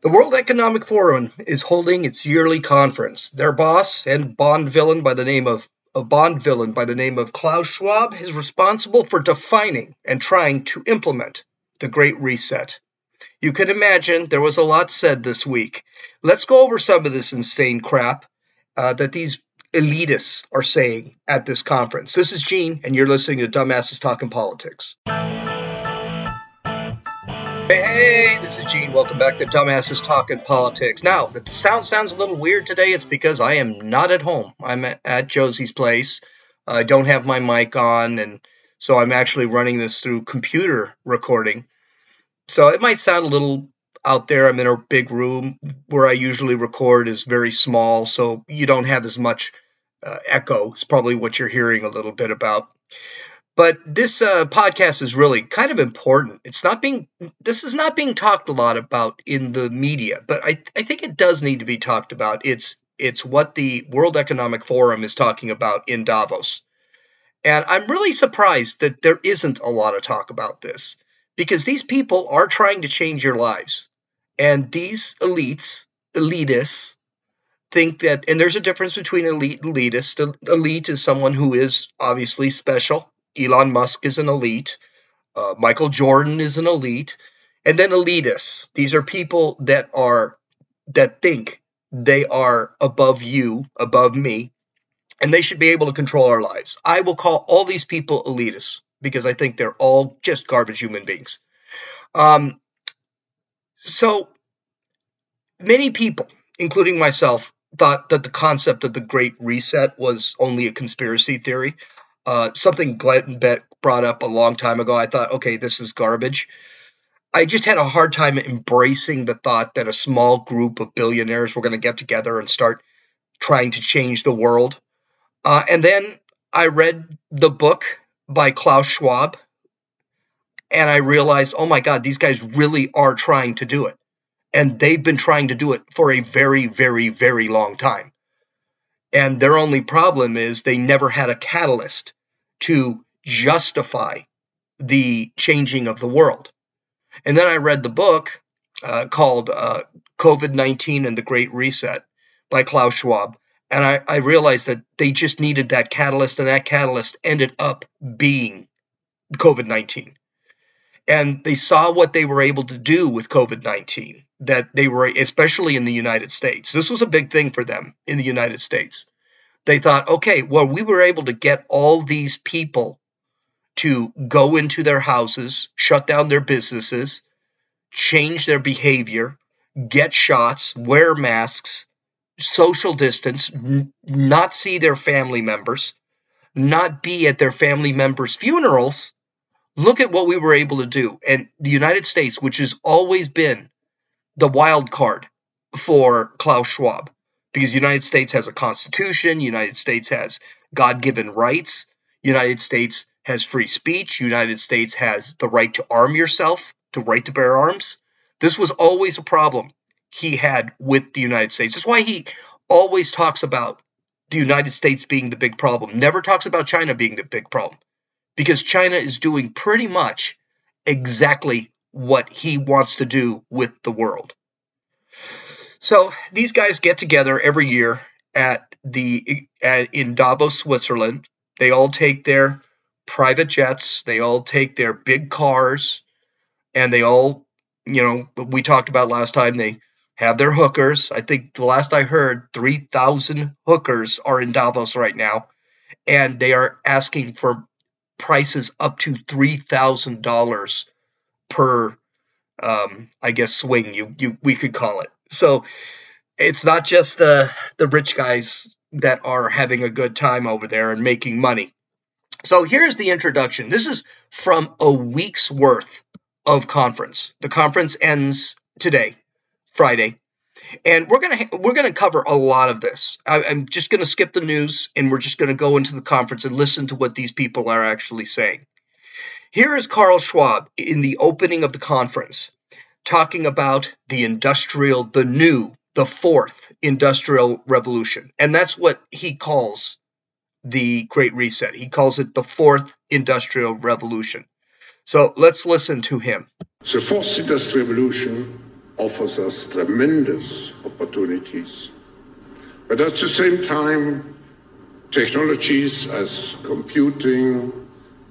The World Economic Forum is holding its yearly conference. Their boss and Bond villain by the name of a Bond villain by the name of Klaus Schwab is responsible for defining and trying to implement the Great Reset. You can imagine there was a lot said this week. Let's go over some of this insane crap uh, that these elitists are saying at this conference. This is Gene, and you're listening to Dumbasses Talking Politics. Hey, this is Gene. Welcome back to Dumbasses Talking Politics. Now, the sound sounds a little weird today. It's because I am not at home. I'm at Josie's place. I don't have my mic on, and so I'm actually running this through computer recording. So it might sound a little out there. I'm in a big room where I usually record is very small, so you don't have as much uh, echo. It's probably what you're hearing a little bit about. But this uh, podcast is really kind of important. It's not being this is not being talked a lot about in the media, but I, I think it does need to be talked about. It's it's what the World Economic Forum is talking about in Davos. And I'm really surprised that there isn't a lot of talk about this because these people are trying to change your lives. And these elites, elitists, think that, and there's a difference between elite and elitist. Elite is someone who is obviously special Elon Musk is an elite. Uh, Michael Jordan is an elite. And then elitists. These are people that are that think they are above you, above me, and they should be able to control our lives. I will call all these people elitists because I think they're all just garbage human beings. Um, so many people, including myself, thought that the concept of the Great Reset was only a conspiracy theory. Uh, something Glenn Beck brought up a long time ago. I thought, okay, this is garbage. I just had a hard time embracing the thought that a small group of billionaires were going to get together and start trying to change the world. Uh, and then I read the book by Klaus Schwab, and I realized, oh my God, these guys really are trying to do it. And they've been trying to do it for a very, very, very long time. And their only problem is they never had a catalyst to justify the changing of the world. And then I read the book uh, called uh, COVID 19 and the Great Reset by Klaus Schwab. And I, I realized that they just needed that catalyst, and that catalyst ended up being COVID 19. And they saw what they were able to do with COVID 19, that they were, especially in the United States. This was a big thing for them in the United States they thought, okay, well, we were able to get all these people to go into their houses, shut down their businesses, change their behavior, get shots, wear masks, social distance, n- not see their family members, not be at their family members' funerals. Look at what we were able to do. And the United States, which has always been the wild card for Klaus Schwab, because United States has a constitution, United States has God-given rights, United States has free speech, United States has the right to arm yourself, to right to bear arms. This was always a problem he had with the United States. That's why he always talks about the United States being the big problem, never talks about China being the big problem, because China is doing pretty much exactly what he wants to do with the world. So these guys get together every year at the at, in Davos, Switzerland. They all take their private jets. They all take their big cars, and they all, you know, we talked about last time. They have their hookers. I think the last I heard, three thousand hookers are in Davos right now, and they are asking for prices up to three thousand dollars per, um, I guess, swing. You you we could call it. So it's not just uh, the rich guys that are having a good time over there and making money. So here's the introduction. This is from a week's worth of conference. The conference ends today, Friday, and we're gonna we're gonna cover a lot of this. I, I'm just gonna skip the news and we're just gonna go into the conference and listen to what these people are actually saying. Here is Carl Schwab in the opening of the conference talking about the industrial, the new, the fourth industrial revolution. And that's what he calls the Great Reset. He calls it the fourth industrial revolution. So let's listen to him. The fourth industrial revolution offers us tremendous opportunities. But at the same time, technologies as computing,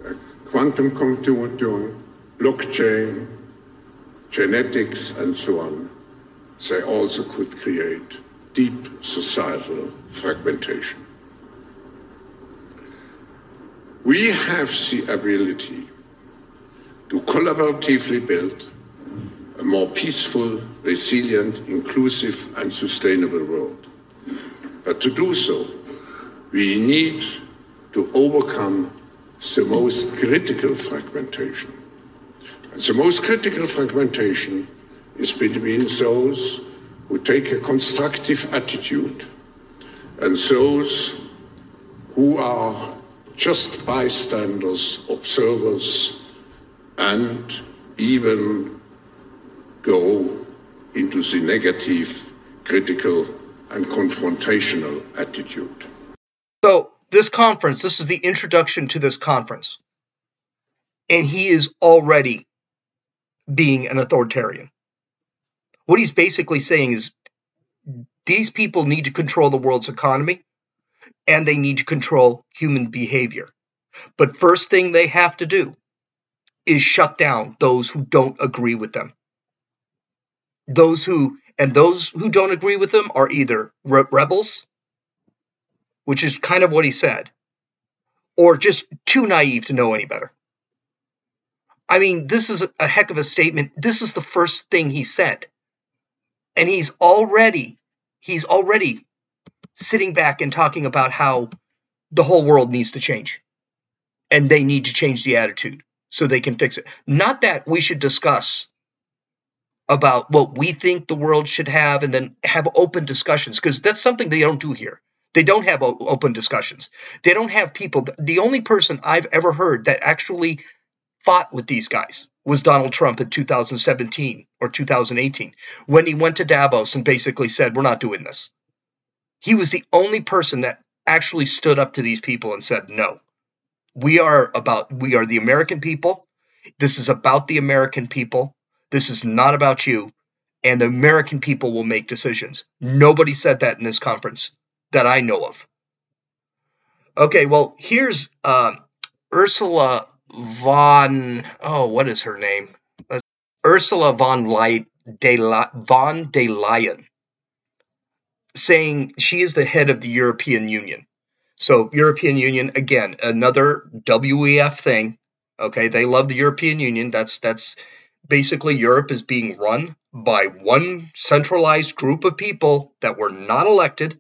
uh, quantum computing, blockchain, genetics, and so on, they also could create deep societal fragmentation. We have the ability to collaboratively build a more peaceful, resilient, inclusive, and sustainable world. But to do so, we need to overcome the most critical fragmentation. The most critical fragmentation is between those who take a constructive attitude and those who are just bystanders, observers, and even go into the negative, critical, and confrontational attitude. So, this conference, this is the introduction to this conference. And he is already being an authoritarian. What he's basically saying is these people need to control the world's economy and they need to control human behavior. But first thing they have to do is shut down those who don't agree with them. Those who, and those who don't agree with them are either re- rebels, which is kind of what he said, or just too naive to know any better. I mean, this is a heck of a statement. This is the first thing he said. And he's already, he's already sitting back and talking about how the whole world needs to change. And they need to change the attitude so they can fix it. Not that we should discuss about what we think the world should have and then have open discussions because that's something they don't do here. They don't have open discussions. They don't have people. The only person I've ever heard that actually fought with these guys was Donald Trump in 2017 or 2018 when he went to Davos and basically said, We're not doing this. He was the only person that actually stood up to these people and said, No, we are about we are the American people. This is about the American people. This is not about you. And the American people will make decisions. Nobody said that in this conference that I know of. Okay, well, here's uh, Ursula von. Oh, what is her name? Ursula von Light de La, von der Leyen saying she is the head of the European Union. So European Union again, another WEF thing. Okay, they love the European Union. That's that's basically Europe is being run by one centralized group of people that were not elected.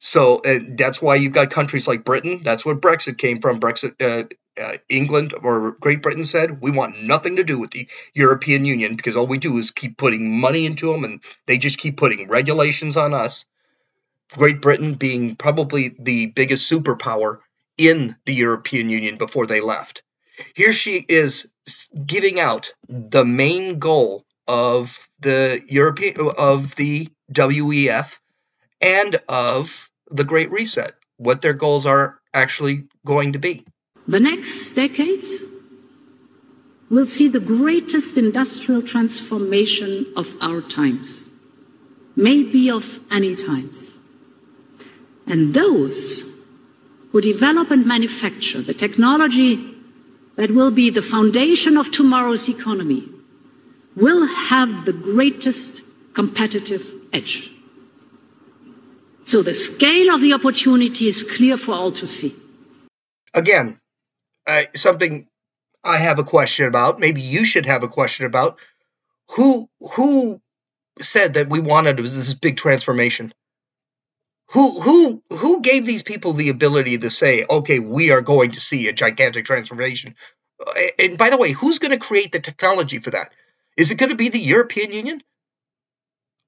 So uh, that's why you've got countries like Britain. That's where Brexit came from. Brexit, uh, uh, England or Great Britain said, we want nothing to do with the European Union because all we do is keep putting money into them and they just keep putting regulations on us. Great Britain being probably the biggest superpower in the European Union before they left. Here she is giving out the main goal of the European of the WEF and of the Great Reset, what their goals are actually going to be. The next decades will see the greatest industrial transformation of our times, maybe of any times. And those who develop and manufacture the technology that will be the foundation of tomorrow's economy will have the greatest competitive edge. So the scale of the opportunity is clear for all to see. Again, uh, something I have a question about, maybe you should have a question about. Who who said that we wanted this big transformation? who who who gave these people the ability to say, okay, we are going to see a gigantic transformation? And by the way, who's going to create the technology for that? Is it going to be the European Union?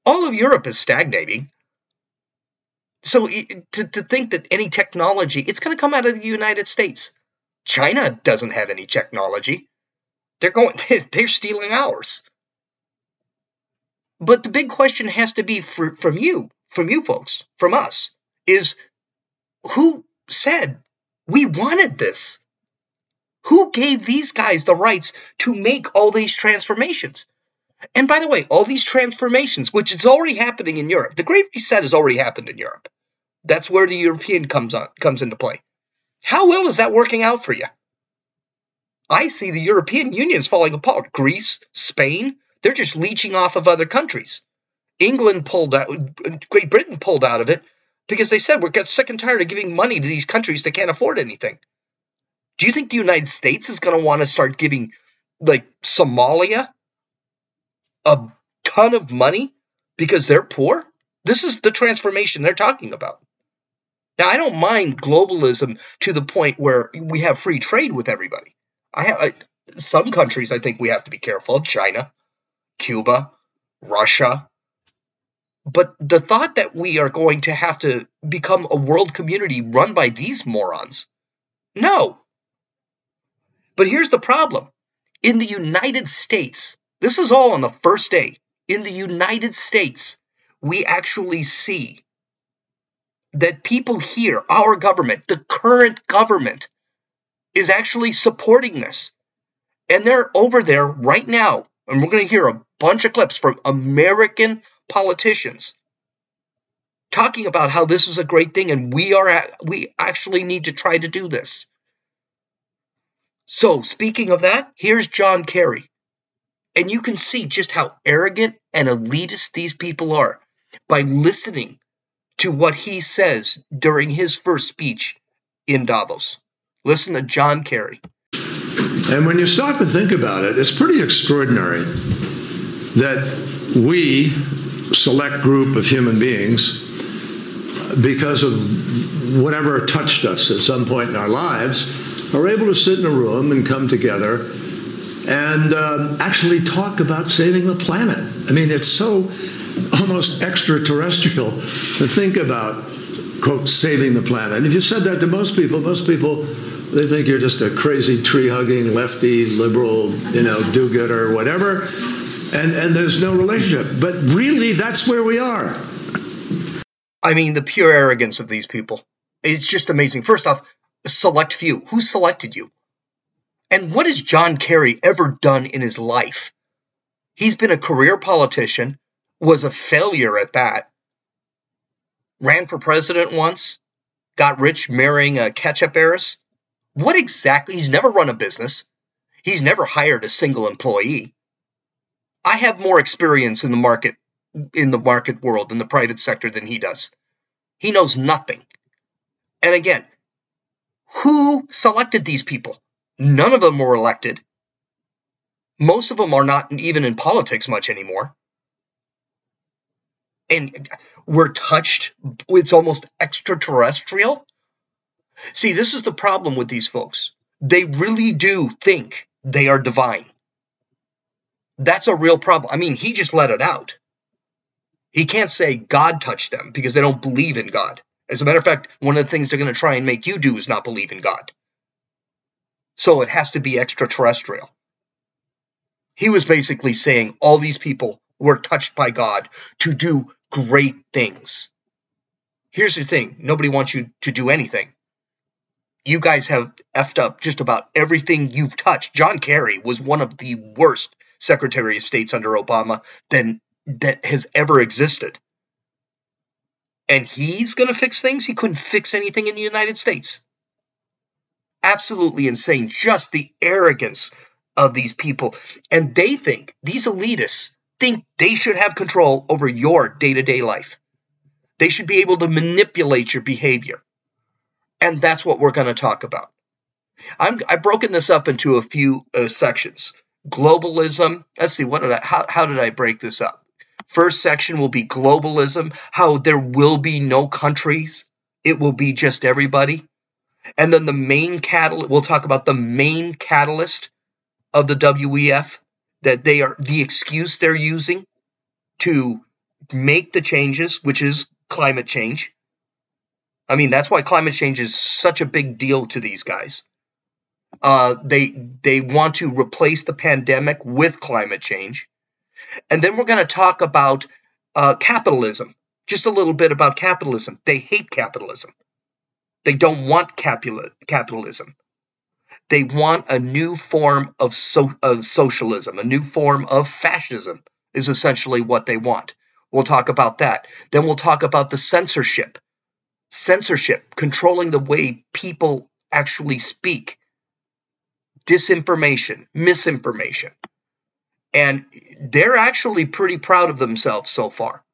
All of Europe is stagnating. So to, to think that any technology, it's going to come out of the United States. China doesn't have any technology. They're going, they're stealing ours. But the big question has to be for, from you from you folks, from us, is who said we wanted this? Who gave these guys the rights to make all these transformations? And by the way, all these transformations, which is already happening in Europe, the Great Reset has already happened in Europe. That's where the European comes on comes into play. How well is that working out for you? I see the European Union is falling apart. Greece, Spain, they're just leeching off of other countries. England pulled out, Great Britain pulled out of it because they said we're get sick and tired of giving money to these countries that can't afford anything. Do you think the United States is going to want to start giving, like Somalia, a ton of money because they're poor? This is the transformation they're talking about. Now, I don't mind globalism to the point where we have free trade with everybody. I have I, some countries I think we have to be careful of China, Cuba, Russia. But the thought that we are going to have to become a world community run by these morons, no. But here's the problem. In the United States, this is all on the first day. In the United States, we actually see that people here, our government, the current government, is actually supporting this. And they're over there right now, and we're going to hear a bunch of clips from American politicians talking about how this is a great thing and we are we actually need to try to do this. So, speaking of that, here's John Kerry. And you can see just how arrogant and elitist these people are by listening to what he says during his first speech in Davos. Listen to John Kerry. And when you stop and think about it, it's pretty extraordinary that we, select group of human beings, because of whatever touched us at some point in our lives, are able to sit in a room and come together and um, actually talk about saving the planet. I mean, it's so almost extraterrestrial to think about, quote, saving the planet. And if you said that to most people, most people, they think you're just a crazy tree hugging, lefty, liberal, you know, do gooder, whatever. And, and there's no relationship. But really, that's where we are. I mean, the pure arrogance of these people. It's just amazing. First off, select few. Who selected you? And what has John Kerry ever done in his life? He's been a career politician was a failure at that. Ran for president once, got rich marrying a ketchup heiress. What exactly? He's never run a business. He's never hired a single employee. I have more experience in the market in the market world in the private sector than he does. He knows nothing. And again, who selected these people? None of them were elected. Most of them are not even in politics much anymore and we're touched. It's almost extraterrestrial. See, this is the problem with these folks. They really do think they are divine. That's a real problem. I mean, he just let it out. He can't say God touched them because they don't believe in God. As a matter of fact, one of the things they're going to try and make you do is not believe in God. So it has to be extraterrestrial. He was basically saying all these people were touched by God to do great things. Here's the thing nobody wants you to do anything. You guys have effed up just about everything you've touched. John Kerry was one of the worst Secretary of States under Obama than that has ever existed. And he's going to fix things? He couldn't fix anything in the United States. Absolutely insane. Just the arrogance of these people. And they think, these elitists, think they should have control over your day to day life. They should be able to manipulate your behavior. And that's what we're going to talk about. I'm, I've broken this up into a few uh, sections. Globalism. Let's see, what did I, how, how did I break this up? First section will be globalism, how there will be no countries. It will be just everybody. And then the main catalyst, we'll talk about the main catalyst of the WEF, that they are the excuse they're using to make the changes, which is climate change. I mean, that's why climate change is such a big deal to these guys. Uh, they they want to replace the pandemic with climate change, and then we're going to talk about uh, capitalism. Just a little bit about capitalism. They hate capitalism. They don't want capitalism. They want a new form of, so, of socialism, a new form of fascism, is essentially what they want. We'll talk about that. Then we'll talk about the censorship. Censorship, controlling the way people actually speak. Disinformation, misinformation. And they're actually pretty proud of themselves so far.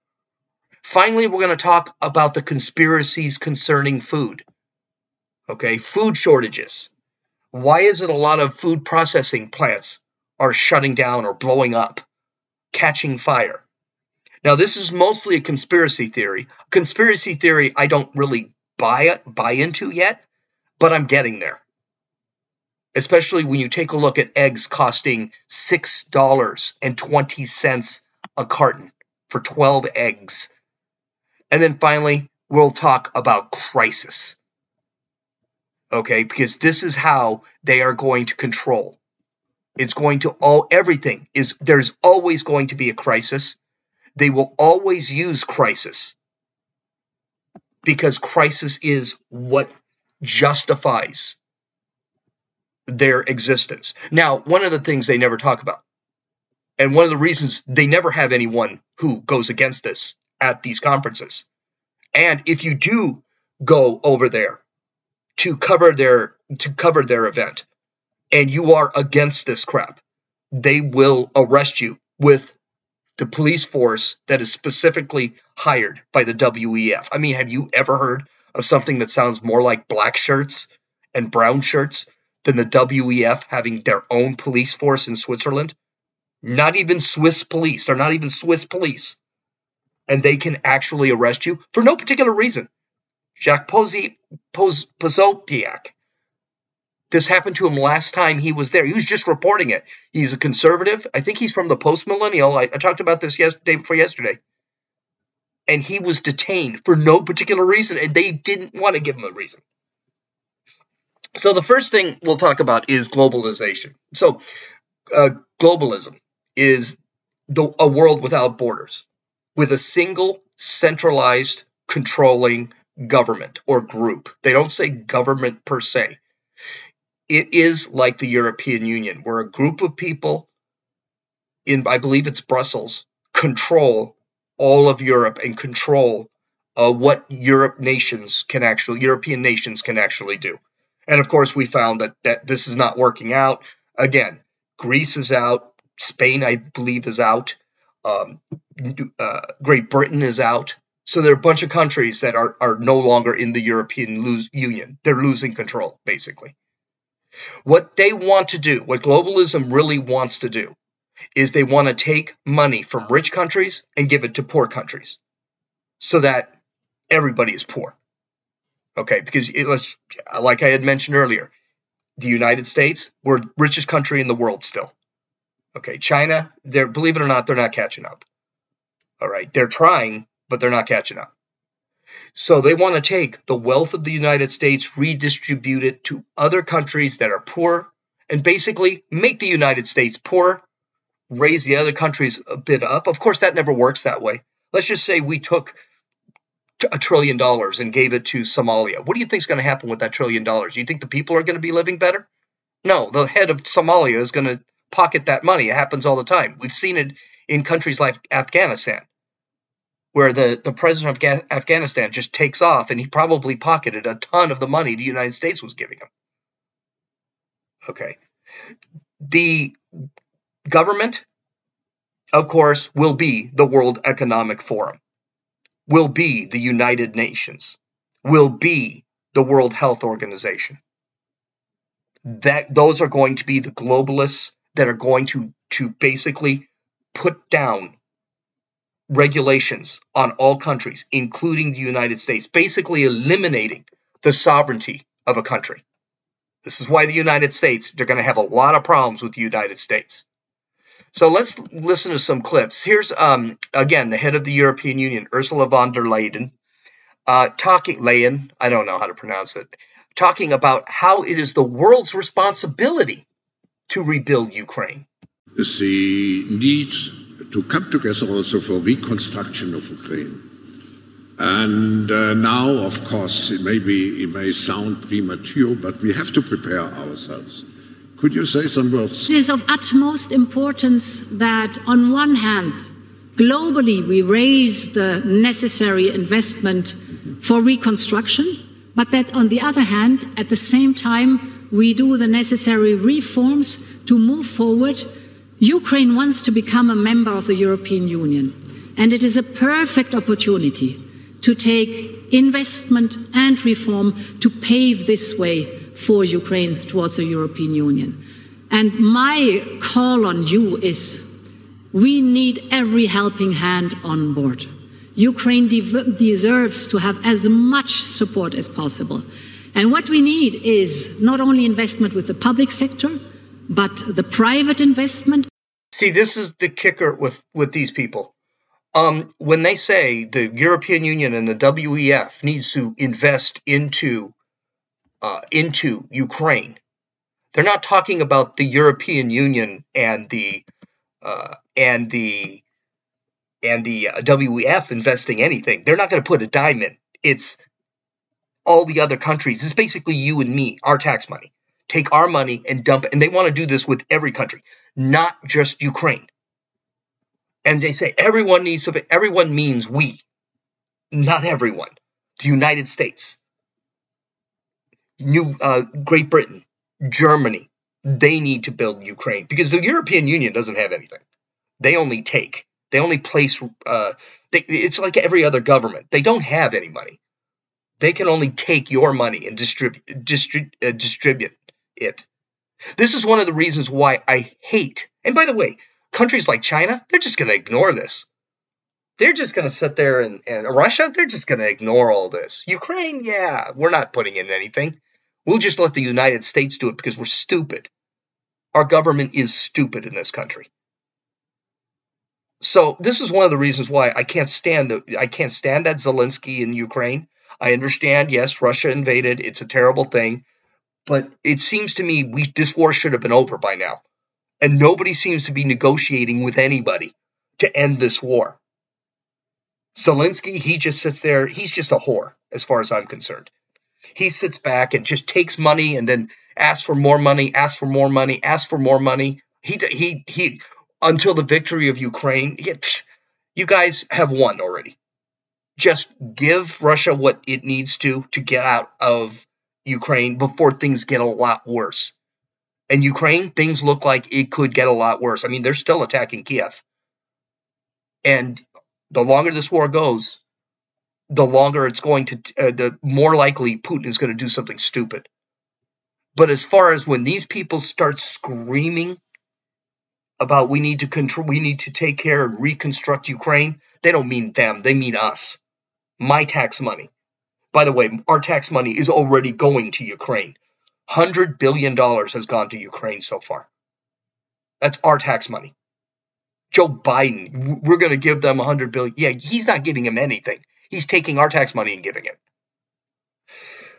Finally, we're going to talk about the conspiracies concerning food. Okay, food shortages. Why is it a lot of food processing plants are shutting down or blowing up, catching fire? Now, this is mostly a conspiracy theory. Conspiracy theory I don't really buy it, buy into yet, but I'm getting there. Especially when you take a look at eggs costing $6.20 a carton for 12 eggs. And then finally, we'll talk about crisis okay? Because this is how they are going to control. It's going to all everything is there's always going to be a crisis. They will always use crisis because crisis is what justifies their existence. Now, one of the things they never talk about, and one of the reasons they never have anyone who goes against this at these conferences. And if you do go over there to cover their to cover their event and you are against this crap, they will arrest you with the police force that is specifically hired by the WEF. I mean, have you ever heard of something that sounds more like black shirts and brown shirts than the WEF having their own police force in Switzerland? Not even Swiss police. They're not even Swiss police. And they can actually arrest you for no particular reason. Jack Posey, Pos, This happened to him last time he was there. He was just reporting it. He's a conservative. I think he's from the post millennial. I, I, talked about this yesterday before yesterday. And he was detained for no particular reason, and they didn't want to give him a reason. So the first thing we'll talk about is globalization. So uh, globalism is the, a world without borders, with a single centralized controlling government or group. They don't say government per se. It is like the European Union, where a group of people in, I believe it's Brussels, control all of Europe and control uh, what Europe nations can actually, European nations can actually do. And of course, we found that, that this is not working out. Again, Greece is out. Spain, I believe, is out. Um, uh, Great Britain is out. So there are a bunch of countries that are, are no longer in the European lo- Union. They're losing control, basically. What they want to do, what globalism really wants to do, is they want to take money from rich countries and give it to poor countries so that everybody is poor. Okay, because it, like I had mentioned earlier, the United States, we're the richest country in the world still. Okay, China, they're believe it or not, they're not catching up. All right, they're trying, but they're not catching up. So they want to take the wealth of the United States, redistribute it to other countries that are poor, and basically make the United States poor, raise the other countries a bit up. Of course, that never works that way. Let's just say we took a trillion dollars and gave it to Somalia. What do you think is going to happen with that trillion dollars? Do you think the people are going to be living better? No, the head of Somalia is going to pocket that money. It happens all the time. We've seen it in countries like Afghanistan where the, the president of Ga- Afghanistan just takes off and he probably pocketed a ton of the money the United States was giving him. Okay. The government, of course, will be the World Economic Forum, will be the United Nations, will be the World Health Organization. That those are going to be the globalists that are going to to basically put down regulations on all countries, including the United States, basically eliminating the sovereignty of a country. This is why the United States, they're going to have a lot of problems with the United States. So let's listen to some clips. Here's, um, again, the head of the European Union, Ursula von der Leyen, uh, talking, Leyen, I don't know how to pronounce it, talking about how it is the world's responsibility to rebuild Ukraine. The need to come together also for reconstruction of Ukraine. And uh, now, of course, it may, be, it may sound premature, but we have to prepare ourselves. Could you say some words? It is of utmost importance that, on one hand, Globally, we raise the necessary investment for reconstruction, but that on the other hand, at the same time, we do the necessary reforms to move forward. Ukraine wants to become a member of the European Union, and it is a perfect opportunity to take investment and reform to pave this way for Ukraine towards the European Union. And my call on you is we need every helping hand on board. Ukraine de- deserves to have as much support as possible. And what we need is not only investment with the public sector, but the private investment. See, this is the kicker with, with these people. Um, when they say the European Union and the WEF needs to invest into uh, into Ukraine, they're not talking about the European Union and the uh, and the and the uh, WEF investing anything. They're not going to put a dime in. It's all the other countries. It's basically you and me, our tax money. Take our money and dump it. And they want to do this with every country, not just Ukraine. And they say everyone needs to everyone means we, not everyone. The United States, New uh, Great Britain, Germany, they need to build Ukraine because the European Union doesn't have anything. They only take. They only place. Uh, they, it's like every other government. They don't have any money. They can only take your money and distribute distrib- uh, distribute it. This is one of the reasons why I hate. And by the way, countries like China, they're just going to ignore this. They're just going to sit there and, and Russia, they're just going to ignore all this. Ukraine, yeah, we're not putting in anything. We'll just let the United States do it because we're stupid. Our government is stupid in this country. So this is one of the reasons why I can't stand the I can't stand that Zelensky in Ukraine. I understand, yes, Russia invaded. It's a terrible thing, but it seems to me we this war should have been over by now, and nobody seems to be negotiating with anybody to end this war. Zelensky, he just sits there. He's just a whore, as far as I'm concerned. He sits back and just takes money and then asks for more money, asks for more money, asks for more money. He he he until the victory of Ukraine. You guys have won already. Just give Russia what it needs to to get out of Ukraine before things get a lot worse. And Ukraine, things look like it could get a lot worse. I mean, they're still attacking Kiev. And the longer this war goes, the longer it's going to, uh, the more likely Putin is going to do something stupid. But as far as when these people start screaming about we need to control, we need to take care and reconstruct Ukraine, they don't mean them. They mean us. My tax money. By the way, our tax money is already going to Ukraine. $100 billion has gone to Ukraine so far. That's our tax money. Joe Biden, we're going to give them 100 billion. Yeah, he's not giving him anything. He's taking our tax money and giving it.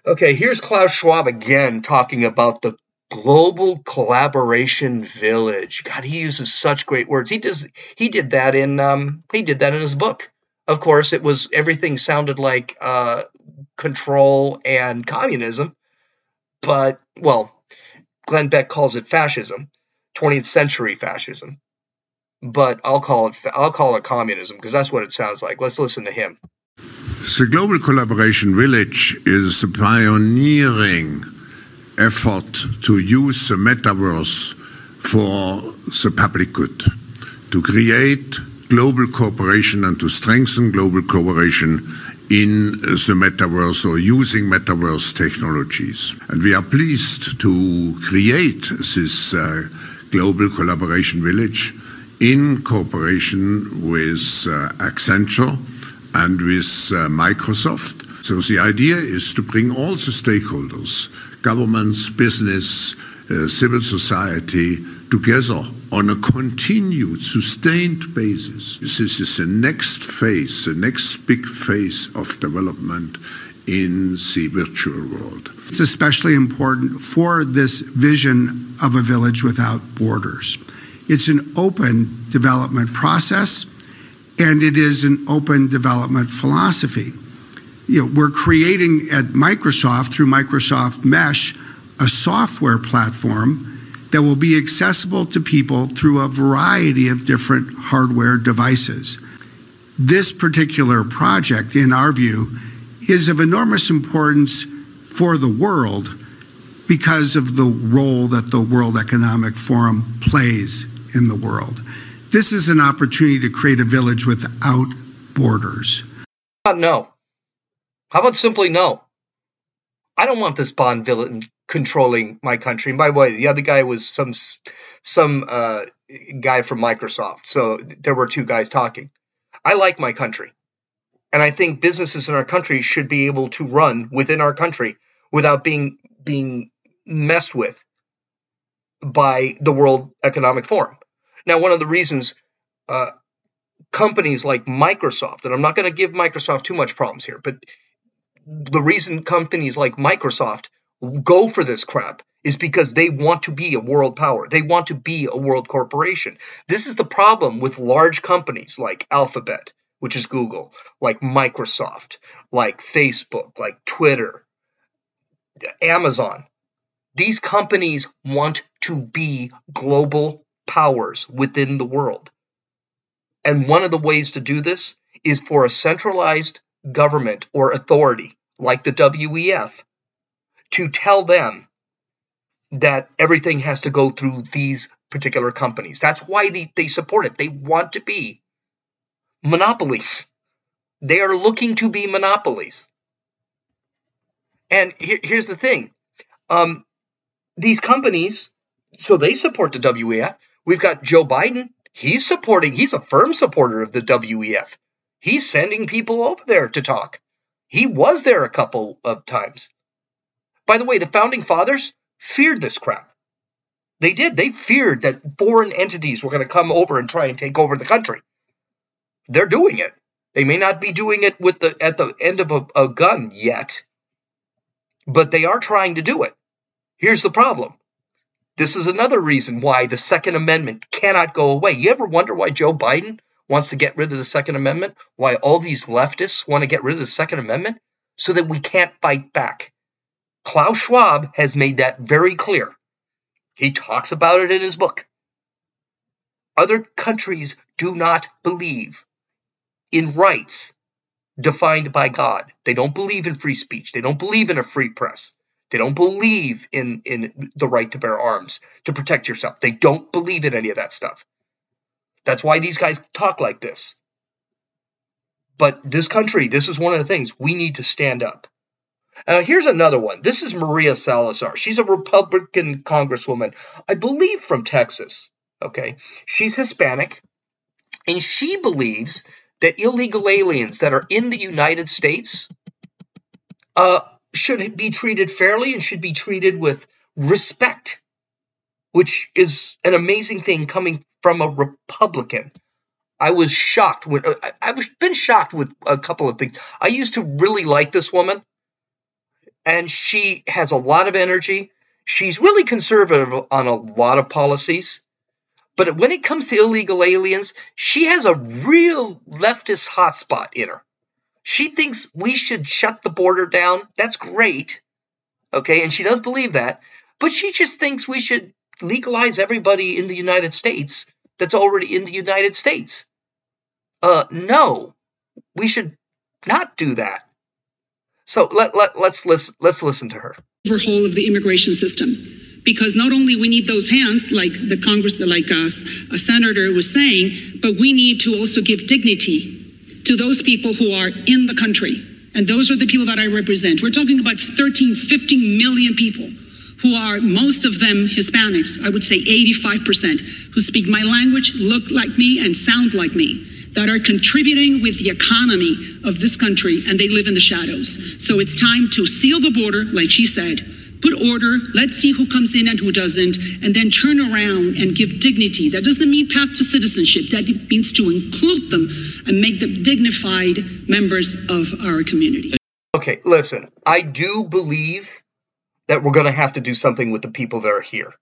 Okay, here's Klaus Schwab again talking about the global collaboration village. God, he uses such great words. He does he did that in um he did that in his book. Of course, it was everything sounded like uh control and communism, but well, Glenn Beck calls it fascism, 20th century fascism. But I'll call it I'll call it communism because that's what it sounds like. Let's listen to him. The Global Collaboration Village is a pioneering effort to use the metaverse for the public good, to create global cooperation and to strengthen global cooperation in the metaverse or using metaverse technologies. And we are pleased to create this uh, global collaboration village in cooperation with uh, Accenture and with uh, Microsoft. So the idea is to bring all the stakeholders, governments, business, uh, civil society, together on a continued, sustained basis. This is the next phase, the next big phase of development in the virtual world. It's especially important for this vision of a village without borders. It's an open development process and it is an open development philosophy. You know, we're creating at Microsoft through Microsoft Mesh a software platform that will be accessible to people through a variety of different hardware devices. This particular project, in our view, is of enormous importance for the world because of the role that the World Economic Forum plays in the world. This is an opportunity to create a village without borders. no? How about simply no? I don't want this Bond villain controlling my country. And by the way, the other guy was some some uh, guy from Microsoft. So there were two guys talking. I like my country. And I think businesses in our country should be able to run within our country without being being messed with by the World Economic Forum. Now, one of the reasons uh, companies like Microsoft, and I'm not going to give Microsoft too much problems here, but the reason companies like Microsoft go for this crap is because they want to be a world power. They want to be a world corporation. This is the problem with large companies like Alphabet, which is Google, like Microsoft, like Facebook, like Twitter, Amazon. These companies want to be global powers within the world. And one of the ways to do this is for a centralized government or authority like the WEF to tell them that everything has to go through these particular companies. That's why they, they support it. They want to be monopolies. They are looking to be monopolies. And here, here's the thing um, these companies, so they support the WEF. We've got Joe Biden. He's supporting, he's a firm supporter of the WEF. He's sending people over there to talk. He was there a couple of times. By the way, the founding fathers feared this crap. They did. They feared that foreign entities were going to come over and try and take over the country. They're doing it. They may not be doing it with the at the end of a, a gun yet, but they are trying to do it. Here's the problem. This is another reason why the Second Amendment cannot go away. You ever wonder why Joe Biden wants to get rid of the Second Amendment? Why all these leftists want to get rid of the Second Amendment? So that we can't fight back. Klaus Schwab has made that very clear. He talks about it in his book. Other countries do not believe in rights defined by God. They don't believe in free speech. They don't believe in a free press. They don't believe in, in the right to bear arms to protect yourself. They don't believe in any of that stuff. That's why these guys talk like this. But this country, this is one of the things we need to stand up. Here's another one. This is Maria Salazar. She's a Republican congresswoman, I believe from Texas. Okay. She's Hispanic, and she believes that illegal aliens that are in the United States uh, should be treated fairly and should be treated with respect, which is an amazing thing coming from a Republican. I was shocked when I've been shocked with a couple of things. I used to really like this woman and she has a lot of energy. She's really conservative on a lot of policies. But when it comes to illegal aliens, she has a real leftist hotspot in her. She thinks we should shut the border down. That's great. Okay, and she does believe that. But she just thinks we should legalize everybody in the United States that's already in the United States. Uh, no, we should not do that. So let, let, let's, listen, let's listen to her. Overhaul of the immigration system. Because not only we need those hands, like the Congress, like us, a senator was saying, but we need to also give dignity to those people who are in the country. And those are the people that I represent. We're talking about 13, 15 million people who are most of them Hispanics, I would say 85%, who speak my language, look like me, and sound like me that are contributing with the economy of this country and they live in the shadows. So it's time to seal the border, like she said, put order, let's see who comes in and who doesn't, and then turn around and give dignity. That doesn't mean path to citizenship, that means to include them and make them dignified members of our community. Okay, listen, I do believe that we're going to have to do something with the people that are here.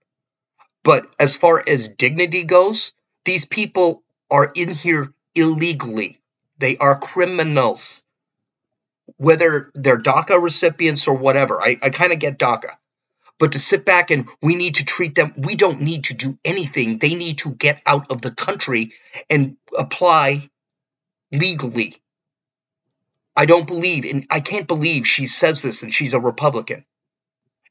But as far as dignity goes, these people are in here illegally. They are criminals. Whether they're DACA recipients or whatever, I, I kind of get DACA. But to sit back and we need to treat them, we don't need to do anything. They need to get out of the country and apply legally. I don't believe, and I can't believe she says this and she's a Republican.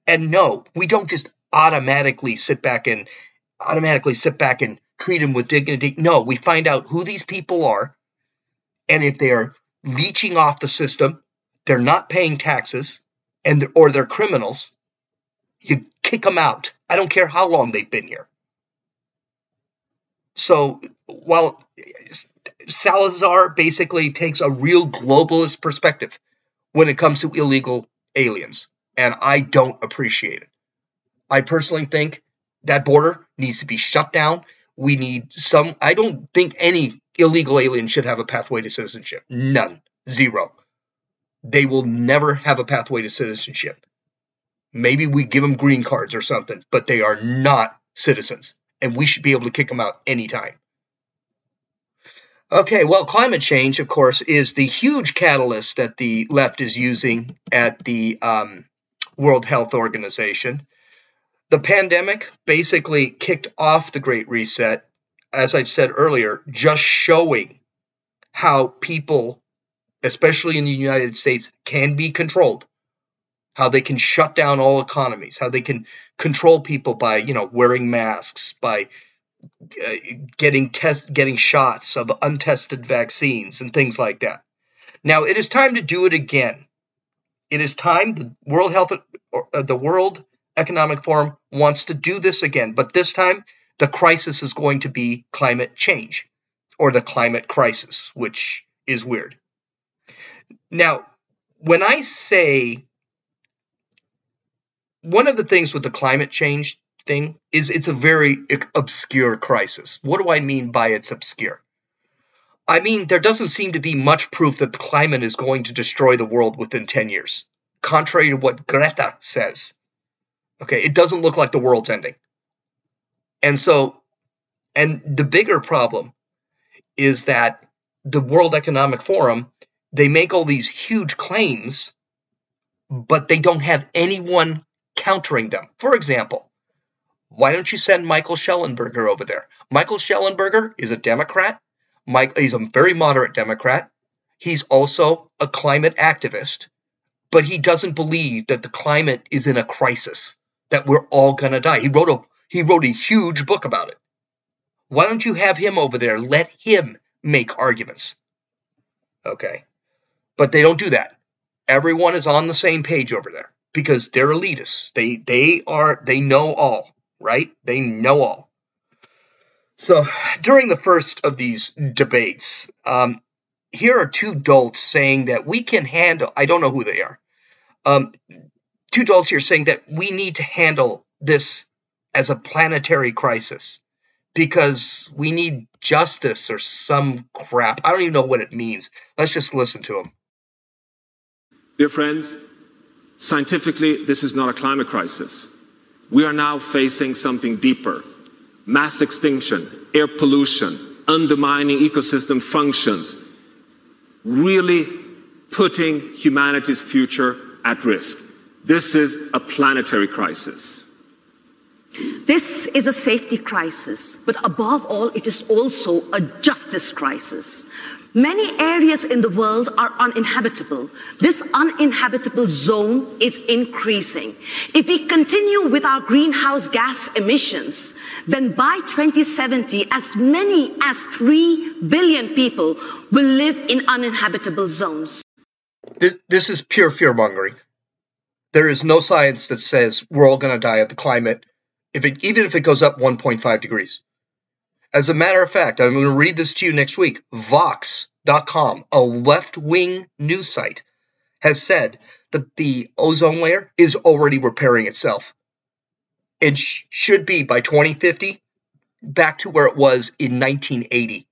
And no, we don't just automatically sit back and automatically sit back and treat them with dignity. No, we find out who these people are, and if they are leeching off the system, they're not paying taxes, and or they're criminals, you kick them out. I don't care how long they've been here. So while Salazar basically takes a real globalist perspective when it comes to illegal aliens, and I don't appreciate it. I personally think that border needs to be shut down. We need some, I don't think any illegal alien should have a pathway to citizenship. None. Zero. They will never have a pathway to citizenship. Maybe we give them green cards or something, but they are not citizens. And we should be able to kick them out anytime. Okay, well, climate change, of course, is the huge catalyst that the left is using at the um, World Health Organization. The pandemic basically kicked off the Great Reset, as I've said earlier, just showing how people, especially in the United States, can be controlled how they can shut down all economies, how they can control people by, you know, wearing masks, by uh, getting test getting shots of untested vaccines and things like that. Now it is time to do it again. It is time the World Health uh, the World Economic Forum wants to do this again, but this time the crisis is going to be climate change or the climate crisis, which is weird. Now, when I say one of the things with the climate change thing is it's a very obscure crisis. What do I mean by it's obscure? I mean, there doesn't seem to be much proof that the climate is going to destroy the world within 10 years, contrary to what Greta says. Okay, it doesn't look like the world's ending. And so, and the bigger problem is that the World Economic Forum, they make all these huge claims, but they don't have anyone countering them. For example, why don't you send Michael Shellenberger over there? Michael Shellenberger is a Democrat. Mike, he's a very moderate Democrat. He's also a climate activist, but he doesn't believe that the climate is in a crisis, that we're all going to die. He wrote a he wrote a huge book about it. Why don't you have him over there? Let him make arguments. Okay. But they don't do that. Everyone is on the same page over there because they're elitists. They they are they know all, right? They know all. So during the first of these debates, um, here are two dolts saying that we can handle. I don't know who they are. Um, two dolts here saying that we need to handle this as a planetary crisis because we need justice or some crap. I don't even know what it means. Let's just listen to them. Dear friends, Scientifically, this is not a climate crisis. We are now facing something deeper mass extinction, air pollution, undermining ecosystem functions, really putting humanity's future at risk. This is a planetary crisis. This is a safety crisis, but above all, it is also a justice crisis. Many areas in the world are uninhabitable. This uninhabitable zone is increasing. If we continue with our greenhouse gas emissions, then by 2070, as many as 3 billion people will live in uninhabitable zones. This is pure fear mongering. There is no science that says we're all going to die of the climate, if it, even if it goes up 1.5 degrees. As a matter of fact, I'm going to read this to you next week. Vox.com, a left wing news site, has said that the ozone layer is already repairing itself. It sh- should be by 2050 back to where it was in 1980.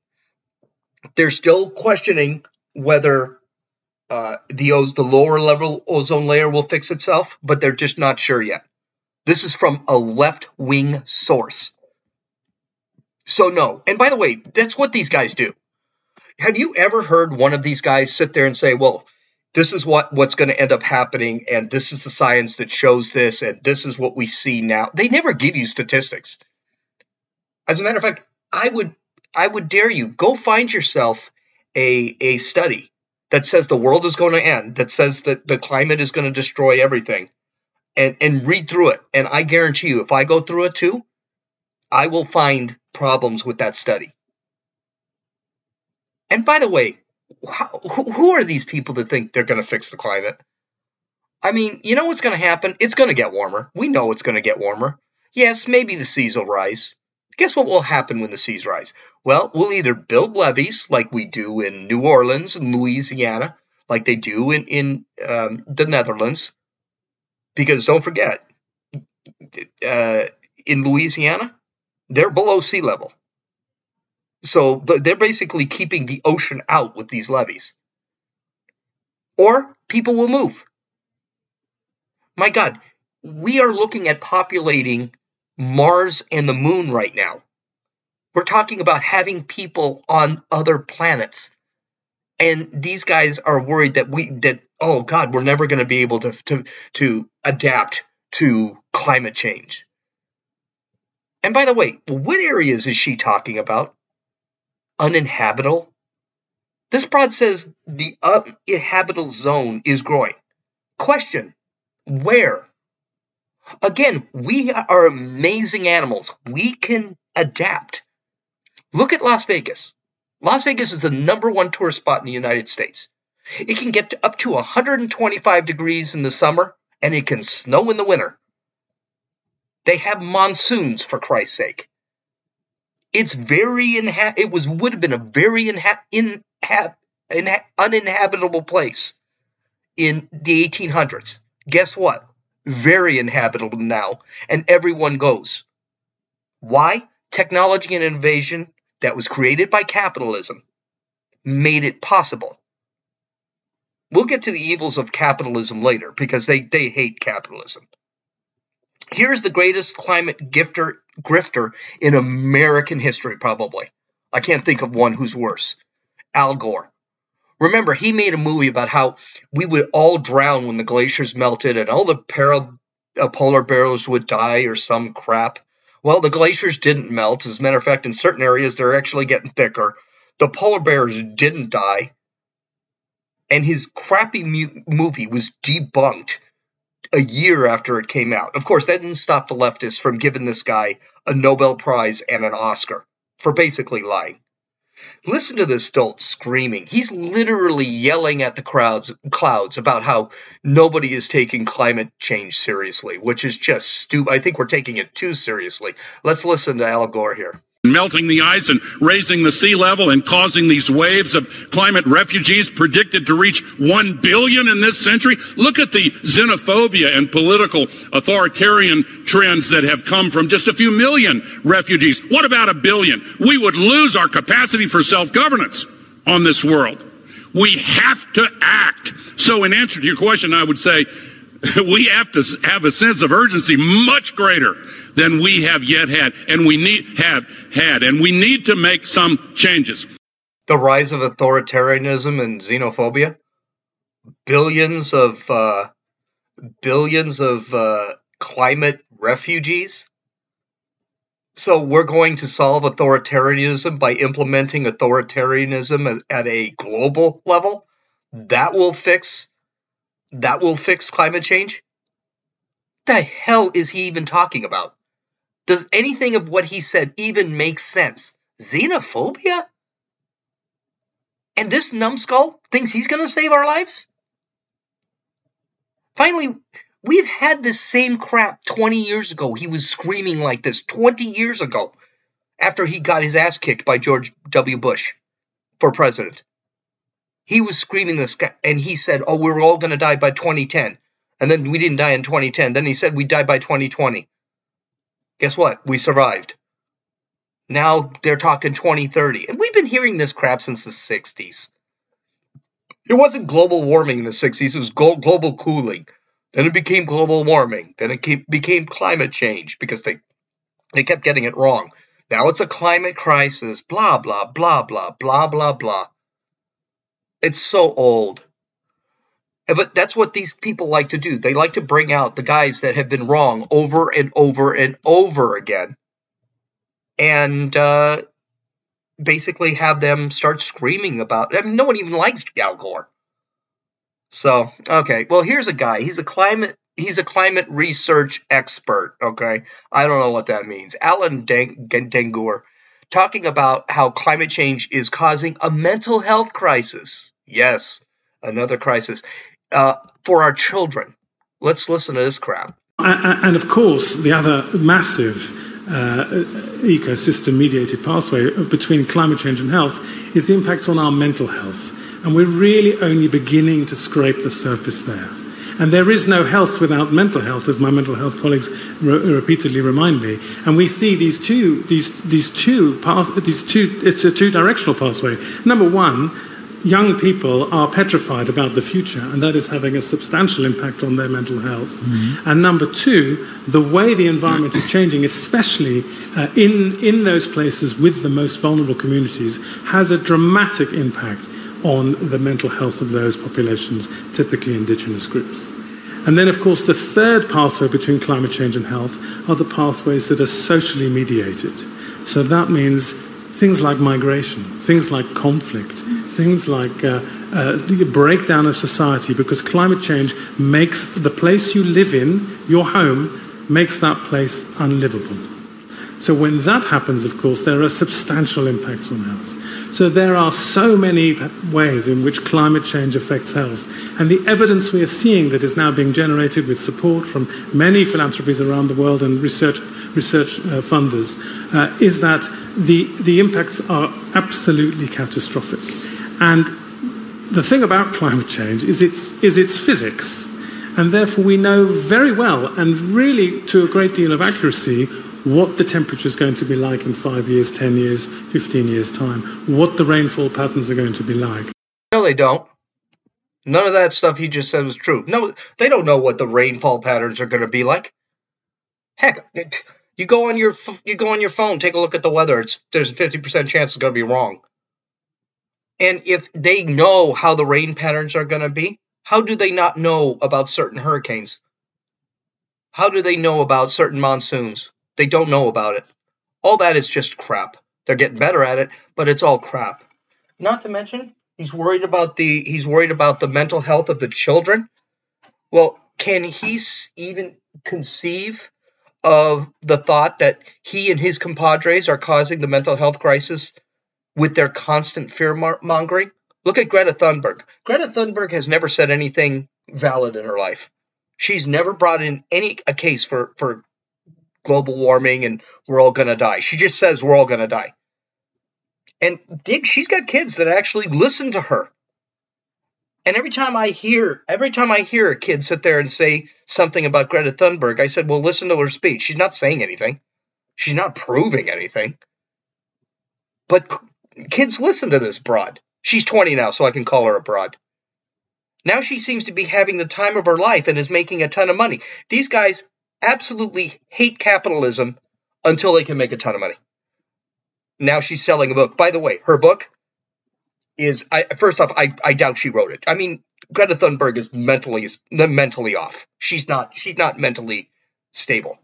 They're still questioning whether uh, the, o- the lower level ozone layer will fix itself, but they're just not sure yet. This is from a left wing source. So no. And by the way, that's what these guys do. Have you ever heard one of these guys sit there and say, "Well, this is what what's going to end up happening and this is the science that shows this and this is what we see now." They never give you statistics. As a matter of fact, I would I would dare you go find yourself a a study that says the world is going to end, that says that the climate is going to destroy everything, and and read through it, and I guarantee you, if I go through it too, I will find problems with that study. And by the way, how, who, are these people that think they're going to fix the climate? I mean, you know what's going to happen? It's going to get warmer. We know it's going to get warmer. Yes, maybe the seas will rise. Guess what will happen when the seas rise? Well, we'll either build levees like we do in New Orleans and Louisiana, like they do in, in um, the Netherlands. Because don't forget, uh, in Louisiana, they're below sea level. So they're basically keeping the ocean out with these levees. Or people will move. My God, we are looking at populating Mars and the moon right now. We're talking about having people on other planets. And these guys are worried that we that oh god, we're never going to be able to to to adapt to climate change. And by the way, what areas is she talking about? Uninhabitable? This prod says the uninhabitable zone is growing. Question Where? Again, we are amazing animals. We can adapt. Look at Las Vegas. Las Vegas is the number one tourist spot in the United States. It can get up to 125 degrees in the summer and it can snow in the winter. They have monsoons for Christ's sake. It's very inha- it was would have been a very inha- inha- inha- uninhabitable place in the 1800s. Guess what? very inhabitable now, and everyone goes. Why? Technology and innovation that was created by capitalism made it possible. We'll get to the evils of capitalism later because they, they hate capitalism. Here's the greatest climate gifter, grifter in American history, probably. I can't think of one who's worse. Al Gore. Remember, he made a movie about how we would all drown when the glaciers melted and all the para, uh, polar bears would die or some crap. Well, the glaciers didn't melt. As a matter of fact, in certain areas, they're actually getting thicker. The polar bears didn't die. And his crappy mu- movie was debunked a year after it came out. Of course, that didn't stop the leftists from giving this guy a Nobel Prize and an Oscar for basically lying. Listen to this dolt screaming. He's literally yelling at the crowds, clouds about how nobody is taking climate change seriously, which is just stupid. I think we're taking it too seriously. Let's listen to Al Gore here melting the ice and raising the sea level and causing these waves of climate refugees predicted to reach 1 billion in this century. Look at the xenophobia and political authoritarian trends that have come from just a few million refugees. What about a billion? We would lose our capacity for self-governance on this world. We have to act. So in answer to your question, I would say we have to have a sense of urgency much greater than we have yet had and we need have had and we need to make some changes. The rise of authoritarianism and xenophobia? Billions of uh, billions of uh, climate refugees? So we're going to solve authoritarianism by implementing authoritarianism at a global level? That will fix that will fix climate change? The hell is he even talking about? Does anything of what he said even make sense? Xenophobia? And this numbskull thinks he's going to save our lives? Finally, we've had this same crap 20 years ago. He was screaming like this 20 years ago after he got his ass kicked by George W. Bush for president. He was screaming this guy, and he said, "Oh, we're all going to die by 2010." And then we didn't die in 2010. Then he said we died by 2020. Guess what? We survived. Now they're talking 2030. And we've been hearing this crap since the 60s. It wasn't global warming in the 60s, it was global cooling. Then it became global warming. Then it became climate change because they, they kept getting it wrong. Now it's a climate crisis, blah, blah, blah, blah, blah, blah, blah. It's so old. But that's what these people like to do. They like to bring out the guys that have been wrong over and over and over again. And uh, basically have them start screaming about. I mean, no one even likes Al Gore. So okay, well here's a guy. He's a climate he's a climate research expert. Okay, I don't know what that means. Alan Dangour talking about how climate change is causing a mental health crisis. Yes, another crisis uh, for our children. Let's listen to this crap. And of course, the other massive uh, ecosystem mediated pathway between climate change and health is the impact on our mental health. And we're really only beginning to scrape the surface there. And there is no health without mental health, as my mental health colleagues re- repeatedly remind me. And we see these two, these, these two path, these two, it's a two-directional pathway. Number one, young people are petrified about the future, and that is having a substantial impact on their mental health. Mm-hmm. And number two, the way the environment is changing, especially uh, in, in those places with the most vulnerable communities, has a dramatic impact on the mental health of those populations, typically indigenous groups. And then, of course, the third pathway between climate change and health are the pathways that are socially mediated. So that means things like migration, things like conflict, things like uh, uh, the breakdown of society, because climate change makes the place you live in, your home, makes that place unlivable. So when that happens, of course, there are substantial impacts on health. So there are so many ways in which climate change affects health. And the evidence we are seeing that is now being generated with support from many philanthropies around the world and research, research uh, funders uh, is that the, the impacts are absolutely catastrophic. And the thing about climate change is its, is its physics. And therefore, we know very well, and really to a great deal of accuracy, what the temperature is going to be like in five years, 10 years, 15 years' time, what the rainfall patterns are going to be like. No, they don't. None of that stuff he just said was true. No, they don't know what the rainfall patterns are going to be like. Heck, you go on your you go on your phone, take a look at the weather. It's there's a 50% chance it's going to be wrong. And if they know how the rain patterns are going to be, how do they not know about certain hurricanes? How do they know about certain monsoons? They don't know about it. All that is just crap. They're getting better at it, but it's all crap. Not to mention, he's worried about the he's worried about the mental health of the children. Well, can he even conceive of the thought that he and his compadres are causing the mental health crisis with their constant fear mongering. Look at Greta Thunberg. Greta Thunberg has never said anything valid in her life. She's never brought in any a case for for global warming and we're all going to die. She just says we're all going to die. And dig, she's got kids that actually listen to her. And every time I hear, every time I hear a kid sit there and say something about Greta Thunberg, I said, "Well, listen to her speech. She's not saying anything. She's not proving anything. But kids listen to this broad. She's 20 now, so I can call her a broad. Now she seems to be having the time of her life and is making a ton of money. These guys absolutely hate capitalism until they can make a ton of money. Now she's selling a book. By the way, her book is I, first off, I, I doubt she wrote it. I mean, Greta Thunberg is mentally mentally off. She's not she's not mentally stable.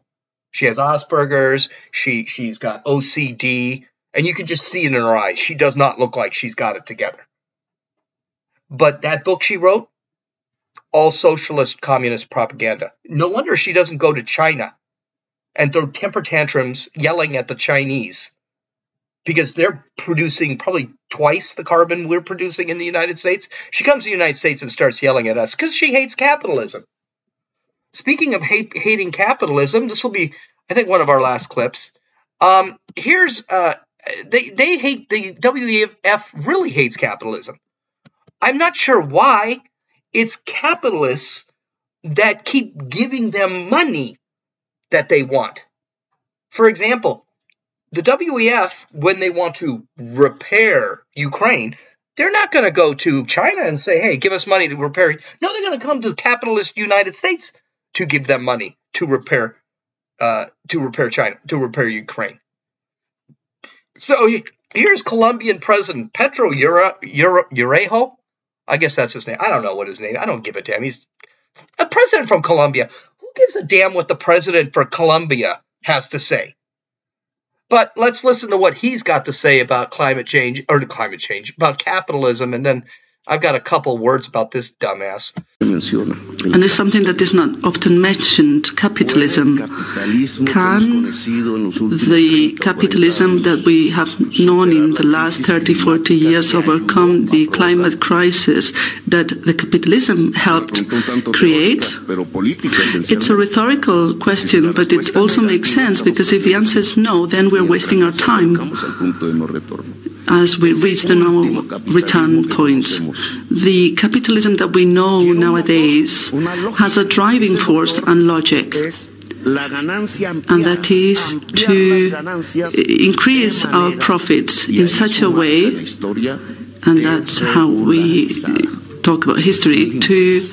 She has Asperger's. She she's got OCD. And you can just see it in her eyes. She does not look like she's got it together. But that book she wrote, all socialist communist propaganda. No wonder she doesn't go to China and throw temper tantrums yelling at the Chinese because they're producing probably twice the carbon we're producing in the United States. She comes to the United States and starts yelling at us because she hates capitalism. Speaking of hate, hating capitalism, this will be, I think, one of our last clips. Um, here's uh, they they hate the WEF really hates capitalism. I'm not sure why. It's capitalists that keep giving them money that they want. For example, the WEF, when they want to repair Ukraine, they're not going to go to China and say, hey, give us money to repair. No, they're going to come to capitalist United States to give them money to repair uh, to repair China, to repair Ukraine. So here's Colombian President Petro Ure, Ure. I guess that's his name. I don't know what his name. I don't give a damn. He's a president from Colombia. Who gives a damn what the president for Colombia has to say? But let's listen to what he's got to say about climate change, or climate change, about capitalism, and then I've got a couple words about this dumbass. And it's something that is not often mentioned capitalism. Can the capitalism that we have known in the last 30, 40 years overcome the climate crisis that the capitalism helped create? It's a rhetorical question, but it also makes sense because if the answer is no, then we're wasting our time as we reach the normal return point. The capitalism that we know nowadays has a driving force and logic. And that is to increase our profits in such a way, and that's how we talk about history, to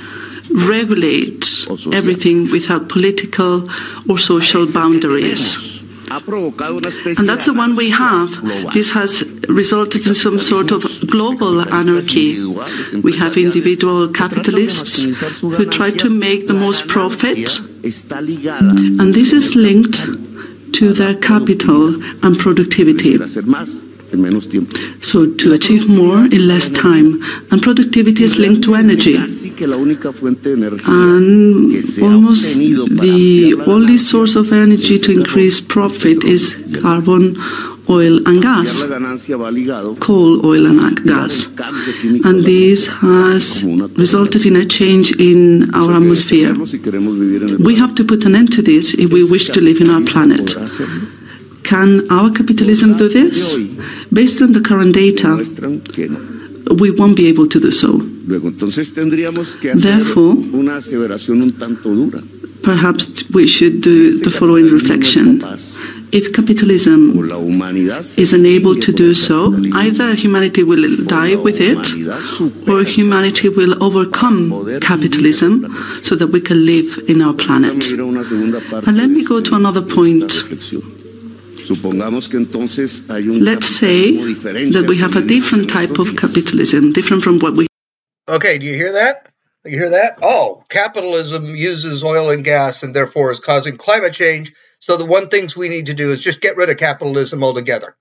regulate everything without political or social boundaries. And that's the one we have. This has resulted in some sort of global anarchy. We have individual capitalists who try to make the most profit, and this is linked to their capital and productivity. So to achieve more in less time, and productivity is linked to energy. And almost the only source of energy to increase profit is carbon, oil, and gas, coal, oil, and gas. And this has resulted in a change in our atmosphere. We have to put an end to this if we wish to live in our planet. Can our capitalism do this? Based on the current data, we won't be able to do so. Therefore, perhaps we should do the following reflection. If capitalism is unable to do so, either humanity will die with it, or humanity will overcome capitalism so that we can live in our planet. And let me go to another point. Let's say that we have a different type of capitalism, different from what we. Okay, do you hear that? You hear that? Oh, capitalism uses oil and gas and therefore is causing climate change. So the one things we need to do is just get rid of capitalism altogether.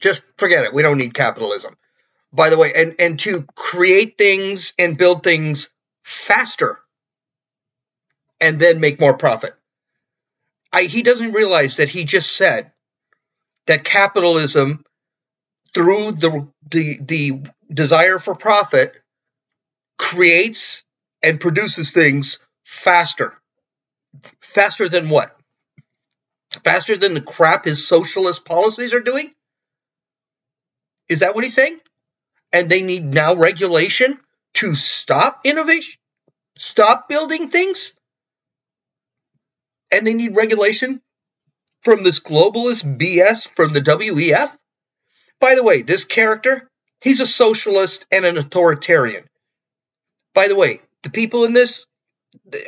Just forget it. We don't need capitalism. By the way, and, and to create things and build things faster and then make more profit. I, he doesn't realize that he just said that capitalism, through the, the, the desire for profit, creates and produces things faster. Faster than what? Faster than the crap his socialist policies are doing? Is that what he's saying? And they need now regulation to stop innovation? Stop building things? And they need regulation from this globalist BS from the WEF? By the way, this character, he's a socialist and an authoritarian. By the way, the people in this,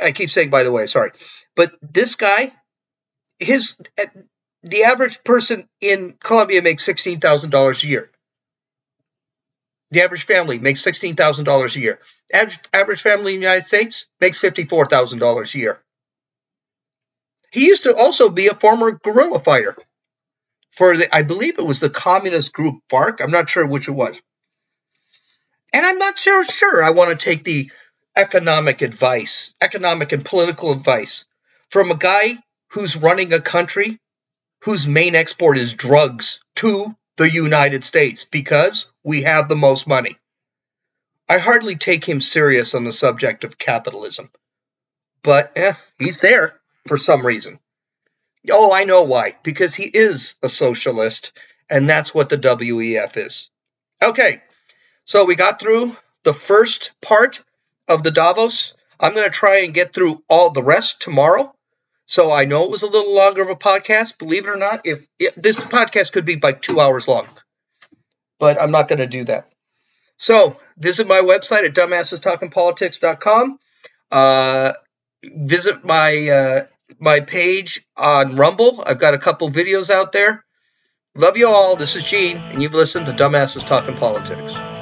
I keep saying by the way, sorry, but this guy, his, eh, the average person in Colombia makes $16,000 a year. The average family makes $16,000 a year. Average, average family in the United States makes $54,000 a year. He used to also be a former guerrilla fighter for the, I believe it was the communist group FARC. I'm not sure which it was. And I'm not so sure I want to take the economic advice, economic and political advice from a guy who's running a country whose main export is drugs to the United States because we have the most money. I hardly take him serious on the subject of capitalism. But eh, he's there for some reason. Oh, I know why. Because he is a socialist, and that's what the WEF is. Okay, so we got through the first part of the Davos. I'm going to try and get through all the rest tomorrow. So I know it was a little longer of a podcast. Believe it or not, if, if this podcast could be like two hours long, but I'm not going to do that. So visit my website at dumbassestalkingpolitics.com. Uh, visit my uh, my page on Rumble. I've got a couple videos out there. Love you all. This is Gene, and you've listened to Dumbasses Talking Politics.